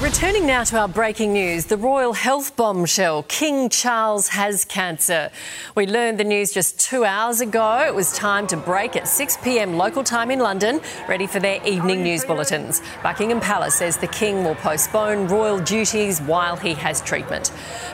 Returning now to our breaking news the royal health bombshell King Charles has cancer. We learned the news just two hours ago. It was time to break at 6 pm local time in London, ready for their evening news bulletins. Buckingham Palace says the King will postpone royal duties while he has treatment.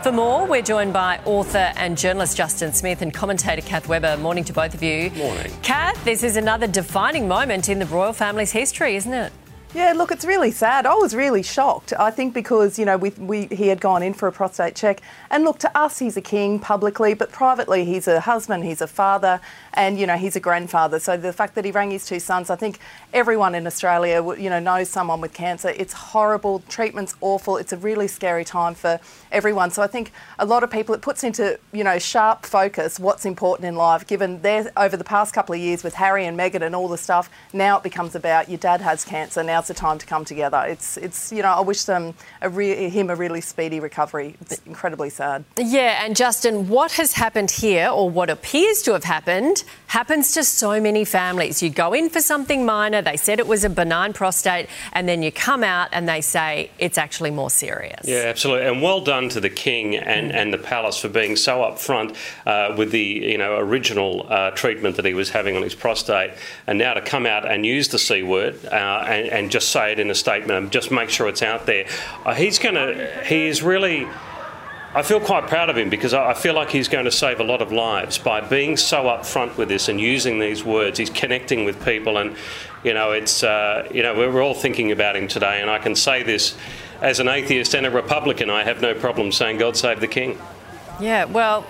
For more, we're joined by author and journalist Justin Smith and commentator Kath Webber. Morning to both of you. Morning. Kath, this is another defining moment in the royal family's history, isn't it? Yeah, look, it's really sad. I was really shocked. I think because, you know, we, we, he had gone in for a prostate check. And look, to us, he's a king publicly, but privately, he's a husband, he's a father, and, you know, he's a grandfather. So the fact that he rang his two sons, I think everyone in Australia, you know, knows someone with cancer. It's horrible. Treatment's awful. It's a really scary time for everyone. So I think a lot of people, it puts into, you know, sharp focus what's important in life, given their, over the past couple of years with Harry and Meghan and all the stuff, now it becomes about your dad has cancer. Now now's the time to come together. It's, it's you know, I wish them a re- him a really speedy recovery. It's incredibly sad. Yeah, and Justin, what has happened here, or what appears to have happened, happens to so many families. You go in for something minor, they said it was a benign prostate, and then you come out and they say it's actually more serious. Yeah, absolutely. And well done to the King and, and the Palace for being so upfront uh, with the you know original uh, treatment that he was having on his prostate, and now to come out and use the C word uh, and, and just say it in a statement and just make sure it's out there. Uh, he's going to, he is really. I feel quite proud of him because I feel like he's going to save a lot of lives by being so upfront with this and using these words. He's connecting with people, and you know, it's uh, you know, we're all thinking about him today. And I can say this as an atheist and a Republican, I have no problem saying God save the King. Yeah, well,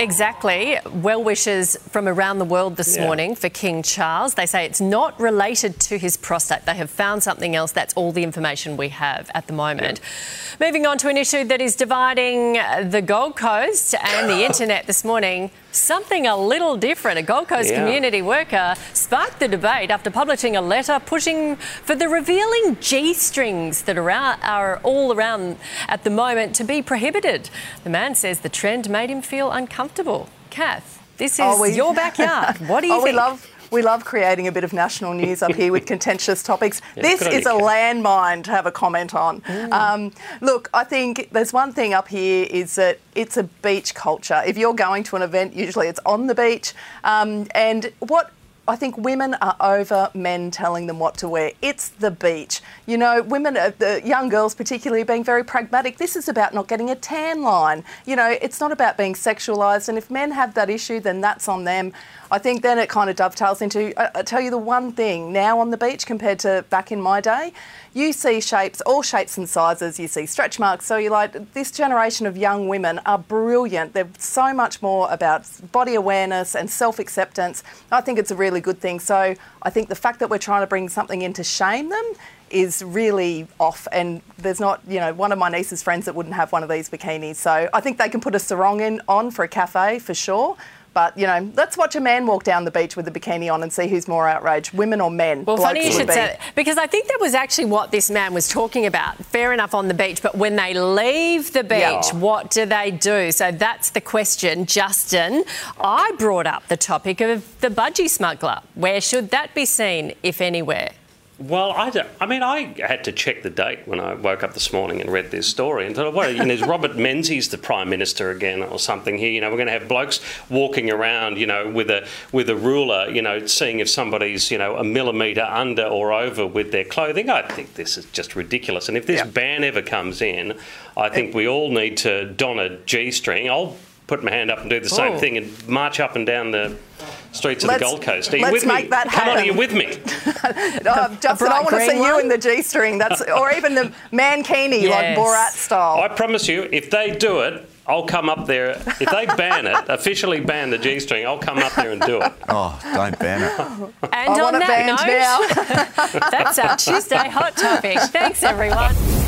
Exactly. Well wishes from around the world this yeah. morning for King Charles. They say it's not related to his prostate. They have found something else. That's all the information we have at the moment. Yeah. Moving on to an issue that is dividing the Gold Coast and the internet this morning. Something a little different. A Gold Coast yeah. community worker sparked the debate after publishing a letter pushing for the revealing G strings that are, out, are all around at the moment to be prohibited. The man says the trend made him feel uncomfortable. Kath, this is oh, we... your backyard. What do you oh, think? We love creating a bit of national news up here with contentious topics. Yeah, this is a landmine to have a comment on. Mm. Um, look, I think there's one thing up here is that it's a beach culture. If you're going to an event, usually it's on the beach. Um, and what I think women are over men telling them what to wear. It's the beach. You know, women, uh, the young girls particularly, being very pragmatic. This is about not getting a tan line. You know, it's not about being sexualised. And if men have that issue, then that's on them. I think then it kind of dovetails into, I, I tell you the one thing, now on the beach compared to back in my day, you see shapes, all shapes and sizes. You see stretch marks, So you like This generation of young women are brilliant. They're so much more about body awareness and self acceptance. I think it's a really good thing. So I think the fact that we're trying to bring something in to shame them is really off and there's not you know one of my niece's friends that wouldn't have one of these bikinis so i think they can put a sarong in on for a cafe for sure but, you know, let's watch a man walk down the beach with a bikini on and see who's more outraged, women or men. Well, funny you should be. say because I think that was actually what this man was talking about. Fair enough on the beach, but when they leave the beach, yeah. what do they do? So that's the question. Justin, I brought up the topic of the budgie smuggler. Where should that be seen, if anywhere? Well, I, don't, I mean, I had to check the date when I woke up this morning and read this story and thought, well, you know, is Robert Menzies the Prime Minister again or something here? You know, we're going to have blokes walking around, you know, with a with a ruler, you know, seeing if somebody's, you know, a millimetre under or over with their clothing. I think this is just ridiculous. And if this yeah. ban ever comes in, I think we all need to don a G-string. I'll put my hand up and do the same oh. thing and march up and down the streets of let's, the Gold Coast. Are you with me? That Come on, are you with me? uh, Justin, I want to see one? you in the G-string. That's or even the mankini yes. like Borat style. I promise you, if they do it, I'll come up there. If they ban it, officially ban the G string, I'll come up there and do it. Oh, don't ban it. And I on that note, that's our Tuesday hot topic. Thanks, everyone.